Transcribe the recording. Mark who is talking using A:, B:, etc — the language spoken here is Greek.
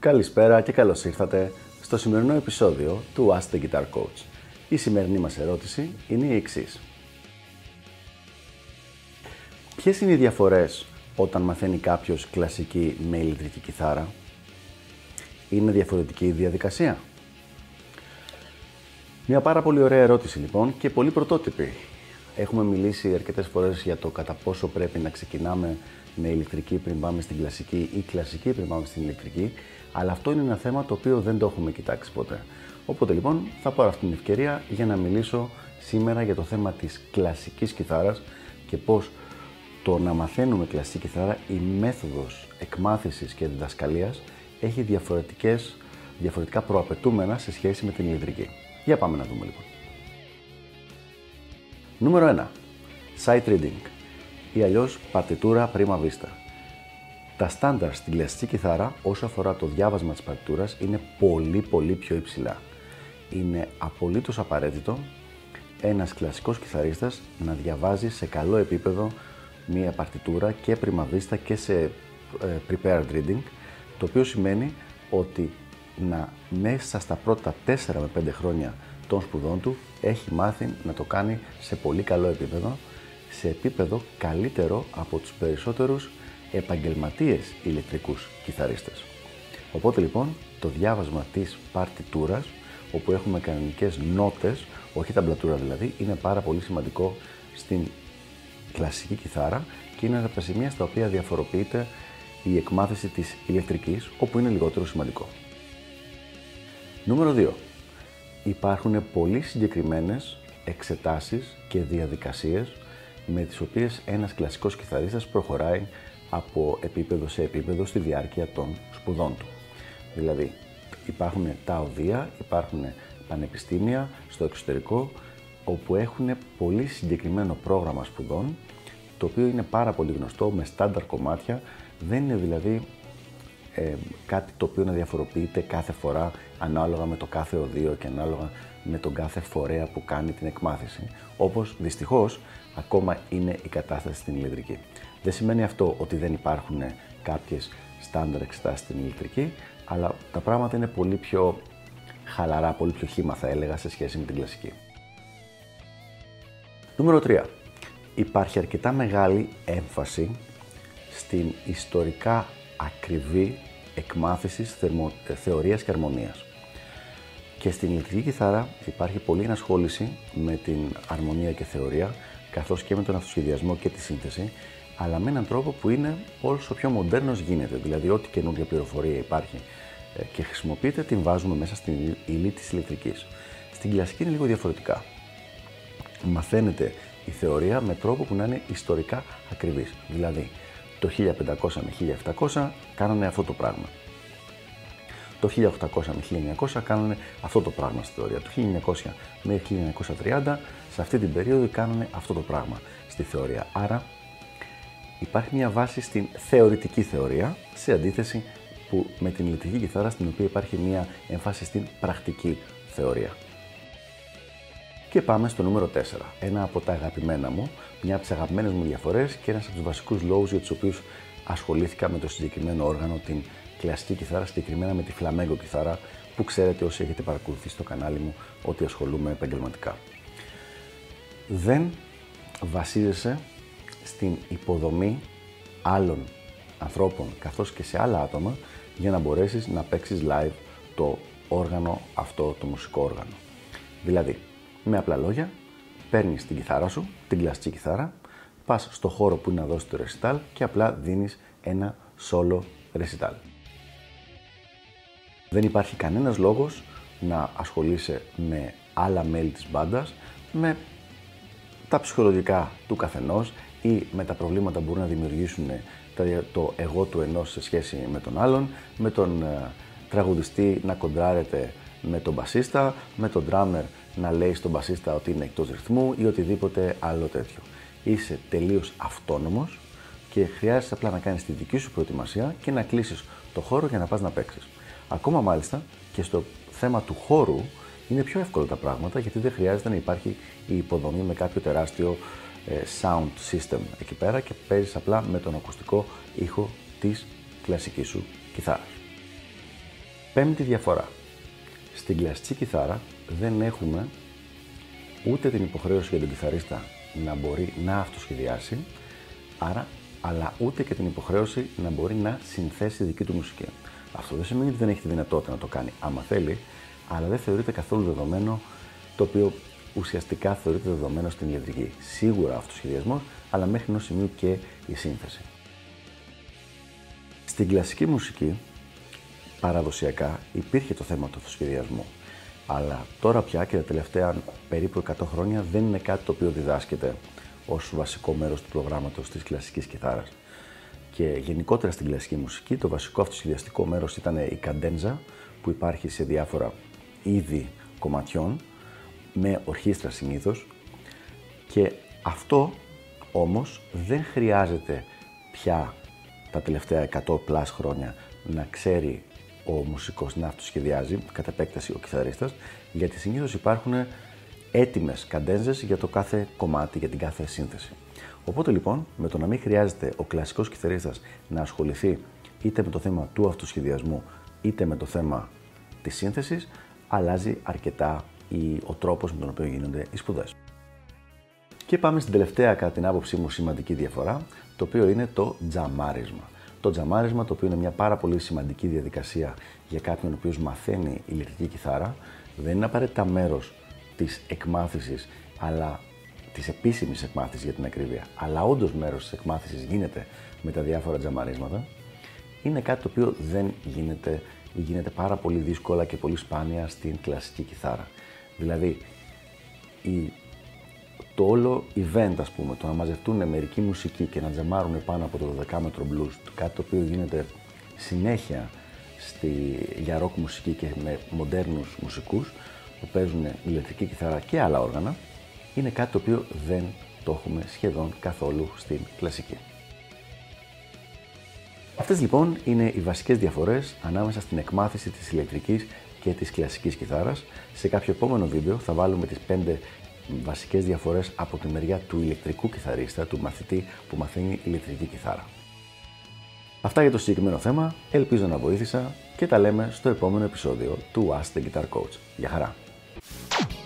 A: Καλησπέρα και καλώς ήρθατε στο σημερινό επεισόδιο του Ask the Guitar Coach. Η σημερινή μας ερώτηση είναι η εξής. Ποιες είναι οι διαφορές όταν μαθαίνει κάποιος κλασική με ηλεκτρική κιθάρα; Είναι διαφορετική η διαδικασία; Μια πάρα πολύ ωραία ερώτηση λοιπόν και πολύ πρωτότυπη. Έχουμε μιλήσει αρκετές φορές για το κατά πόσο πρέπει να ξεκινάμε με ηλεκτρική πριν πάμε στην κλασική ή κλασική πριν πάμε στην ηλεκτρική, αλλά αυτό είναι ένα θέμα το οποίο δεν το έχουμε κοιτάξει ποτέ. Οπότε λοιπόν θα πάρω αυτή την ευκαιρία για να μιλήσω σήμερα για το θέμα της κλασικής κιθάρας και πώς το να μαθαίνουμε κλασική κιθάρα, η μέθοδος εκμάθησης και διδασκαλίας έχει διαφορετικές, διαφορετικά προαπαιτούμενα σε σχέση με την ηλεκτρική. Για πάμε να δούμε λοιπόν. Νούμερο 1. Sight reading ή αλλιώς παρτιτούρα prima vista. Τα στάνταρ στην κλασική κιθάρα όσο αφορά το διάβασμα της παρτιτούρας είναι πολύ πολύ πιο υψηλά. Είναι απολύτως απαραίτητο ένας κλασικός κιθαρίστας να διαβάζει σε καλό επίπεδο μία παρτιτούρα και prima vista και σε ε, prepared reading, το οποίο σημαίνει ότι να μέσα στα πρώτα 4 με 5 χρόνια των σπουδών του έχει μάθει να το κάνει σε πολύ καλό επίπεδο, σε επίπεδο καλύτερο από τους περισσότερους επαγγελματίες ηλεκτρικούς κιθαρίστες. Οπότε λοιπόν το διάβασμα της παρτιτούρας, όπου έχουμε κανονικές νότες, όχι τα μπλατούρα δηλαδή, είναι πάρα πολύ σημαντικό στην κλασική κιθάρα και είναι από τα σημεία στα οποία διαφοροποιείται η εκμάθηση της ηλεκτρικής, όπου είναι λιγότερο σημαντικό. Νούμερο 2. Υπάρχουν πολύ συγκεκριμένες εξετάσεις και διαδικασίες με τις οποίες ένας κλασικός κιθαρίστας προχωράει από επίπεδο σε επίπεδο στη διάρκεια των σπουδών του. Δηλαδή, υπάρχουν τα οδεία, υπάρχουν πανεπιστήμια στο εξωτερικό, όπου έχουν πολύ συγκεκριμένο πρόγραμμα σπουδών, το οποίο είναι πάρα πολύ γνωστό, με στάνταρ κομμάτια, δεν είναι δηλαδή ε, κάτι το οποίο να διαφοροποιείται κάθε φορά ανάλογα με το κάθε οδείο και ανάλογα με τον κάθε φορέα που κάνει την εκμάθηση, όπως δυστυχώς ακόμα είναι η κατάσταση στην ηλεκτρική. Δεν σημαίνει αυτό ότι δεν υπάρχουν κάποιες στάνταρ εξετάσεις στην ηλεκτρική, αλλά τα πράγματα είναι πολύ πιο χαλαρά, πολύ πιο χύμα θα έλεγα σε σχέση με την κλασική. Νούμερο 3. Υπάρχει αρκετά μεγάλη έμφαση στην ιστορικά ακριβή εκμάθηση θερμο, ε, θεωρίας και αρμονίας. Και στην ηλεκτρική κιθάρα υπάρχει πολλή ενασχόληση με την αρμονία και θεωρία, καθώς και με τον αυτοσχεδιασμό και τη σύνθεση, αλλά με έναν τρόπο που είναι όσο πιο μοντέρνος γίνεται. Δηλαδή, ό,τι καινούργια πληροφορία υπάρχει ε, και χρησιμοποιείται, την βάζουμε μέσα στην ύλη της ηλεκτρικής. Στην κλασική είναι λίγο διαφορετικά. Μαθαίνετε η θεωρία με τρόπο που να είναι ιστορικά ακριβής. Δηλαδή, το 1500 με 1700 κάνανε αυτό το πράγμα. Το 1800 με 1900 κάνανε αυτό το πράγμα στη θεωρία. Το 1900 με 1930 σε αυτή την περίοδο κάνανε αυτό το πράγμα στη θεωρία. Άρα υπάρχει μια βάση στην θεωρητική θεωρία σε αντίθεση που με την ηλεκτρική κιθάρα στην οποία υπάρχει μια έμφαση στην πρακτική θεωρία. Και πάμε στο νούμερο 4. Ένα από τα αγαπημένα μου, μια από τις αγαπημένες μου διαφορές και ένας από τους βασικούς λόγους για τους οποίους ασχολήθηκα με το συγκεκριμένο όργανο, την κλασική κιθάρα, συγκεκριμένα με τη φλαμέγκο κιθάρα, που ξέρετε όσοι έχετε παρακολουθήσει στο κανάλι μου ότι ασχολούμαι επαγγελματικά. Δεν βασίζεσαι στην υποδομή άλλων ανθρώπων καθώς και σε άλλα άτομα για να μπορέσεις να παίξεις live το όργανο αυτό, το μουσικό όργανο. Δηλαδή, με απλά λόγια, παίρνεις την κιθάρα σου, την κλασική κιθάρα, πας στο χώρο που είναι να δώσεις το ρεσιτάλ και απλά δίνεις ένα solo ρεσιτάλ. Δεν υπάρχει κανένας λόγος να ασχολείσαι με άλλα μέλη της μπάντας, με τα ψυχολογικά του καθενός ή με τα προβλήματα που μπορούν να δημιουργήσουν το εγώ του ενός σε σχέση με τον άλλον, με τον ε, τραγουδιστή να κοντράρεται με τον μπασίστα, με τον drummer να λέει στον μπασίστα ότι είναι εκτός ρυθμού ή οτιδήποτε άλλο τέτοιο. Είσαι τελείως αυτόνομος και χρειάζεσαι απλά να κάνεις τη δική σου προετοιμασία και να κλείσεις το χώρο για να πας να παίξεις. Ακόμα μάλιστα και στο θέμα του χώρου είναι πιο εύκολα τα πράγματα γιατί δεν χρειάζεται να υπάρχει η υποδομή με κάποιο τεράστιο ε, sound system εκεί πέρα και παίζεις απλά με τον ακουστικό ήχο της κλασικής σου κιθάρας. Πέμπτη διαφορά. Στην κλασική κιθάρα δεν έχουμε ούτε την υποχρέωση για τον κιθαρίστα να μπορεί να αυτοσχεδιάσει, άρα, αλλά ούτε και την υποχρέωση να μπορεί να συνθέσει δική του μουσική. Αυτό δεν σημαίνει ότι δεν έχει τη δυνατότητα να το κάνει άμα θέλει, αλλά δεν θεωρείται καθόλου δεδομένο το οποίο ουσιαστικά θεωρείται δεδομένο στην ηλεκτρική. Σίγουρα αυτοσχεδιασμό, αλλά μέχρι ενός σημείου και η σύνθεση. Στην κλασική μουσική, παραδοσιακά, υπήρχε το θέμα του αυτοσχεδιασμού. Αλλά τώρα πια και τα τελευταία περίπου 100 χρόνια δεν είναι κάτι το οποίο διδάσκεται ως βασικό μέρος του προγράμματος της κλασικής κιθάρας. Και γενικότερα στην κλασική μουσική το βασικό αυτοσχεδιαστικό μέρος ήταν η καντένζα που υπάρχει σε διάφορα είδη κομματιών με ορχήστρα συνήθως. και αυτό όμως δεν χρειάζεται πια τα τελευταία 100 πλάς χρόνια να ξέρει ο μουσικός να αυτοσχεδιάζει, κατά επέκταση ο κιθαρίστας, γιατί συνήθως υπάρχουν έτοιμες καντένζες για το κάθε κομμάτι, για την κάθε σύνθεση. Οπότε λοιπόν, με το να μην χρειάζεται ο κλασικός κιθαρίστας να ασχοληθεί είτε με το θέμα του αυτοσχεδιασμού, είτε με το θέμα της σύνθεσης, αλλάζει αρκετά ο τρόπος με τον οποίο γίνονται οι σπουδές. Και πάμε στην τελευταία, κατά την άποψή μου, σημαντική διαφορά, το οποίο είναι το τζαμάρισμα. Το τζαμάρισμα, το οποίο είναι μια πάρα πολύ σημαντική διαδικασία για κάποιον ο οποίος μαθαίνει ηλεκτρική κιθάρα, δεν είναι απαραίτητα μέρος της εκμάθησης, αλλά της επίσημης εκμάθησης για την ακρίβεια, αλλά όντως μέρος της εκμάθησης γίνεται με τα διάφορα τζαμαρίσματα, είναι κάτι το οποίο δεν γίνεται ή γίνεται πάρα πολύ δύσκολα και πολύ σπάνια στην κλασική κιθάρα. Δηλαδή, η, το όλο event, ας πούμε, το να μαζευτούν μερικοί μουσικοί και να τζαμάρουν πάνω από το 12 μέτρο blues, κάτι το οποίο γίνεται συνέχεια στη, για rock μουσική και με μοντέρνους μουσικούς που παίζουν ηλεκτρική κιθάρα και άλλα όργανα, είναι κάτι το οποίο δεν το έχουμε σχεδόν καθόλου στην κλασική. Αυτές λοιπόν είναι οι βασικές διαφορές ανάμεσα στην εκμάθηση της ηλεκτρικής και της κλασικής κιθάρας. Σε κάποιο επόμενο βίντεο θα βάλουμε τις 5 βασικές διαφορές από τη μεριά του ηλεκτρικού κιθαρίστα, του μαθητή που μαθαίνει ηλεκτρική κιθάρα. Αυτά για το συγκεκριμένο θέμα, ελπίζω να βοήθησα και τα λέμε στο επόμενο επεισόδιο του Ask the Guitar Coach. Γεια χαρά! Thank you.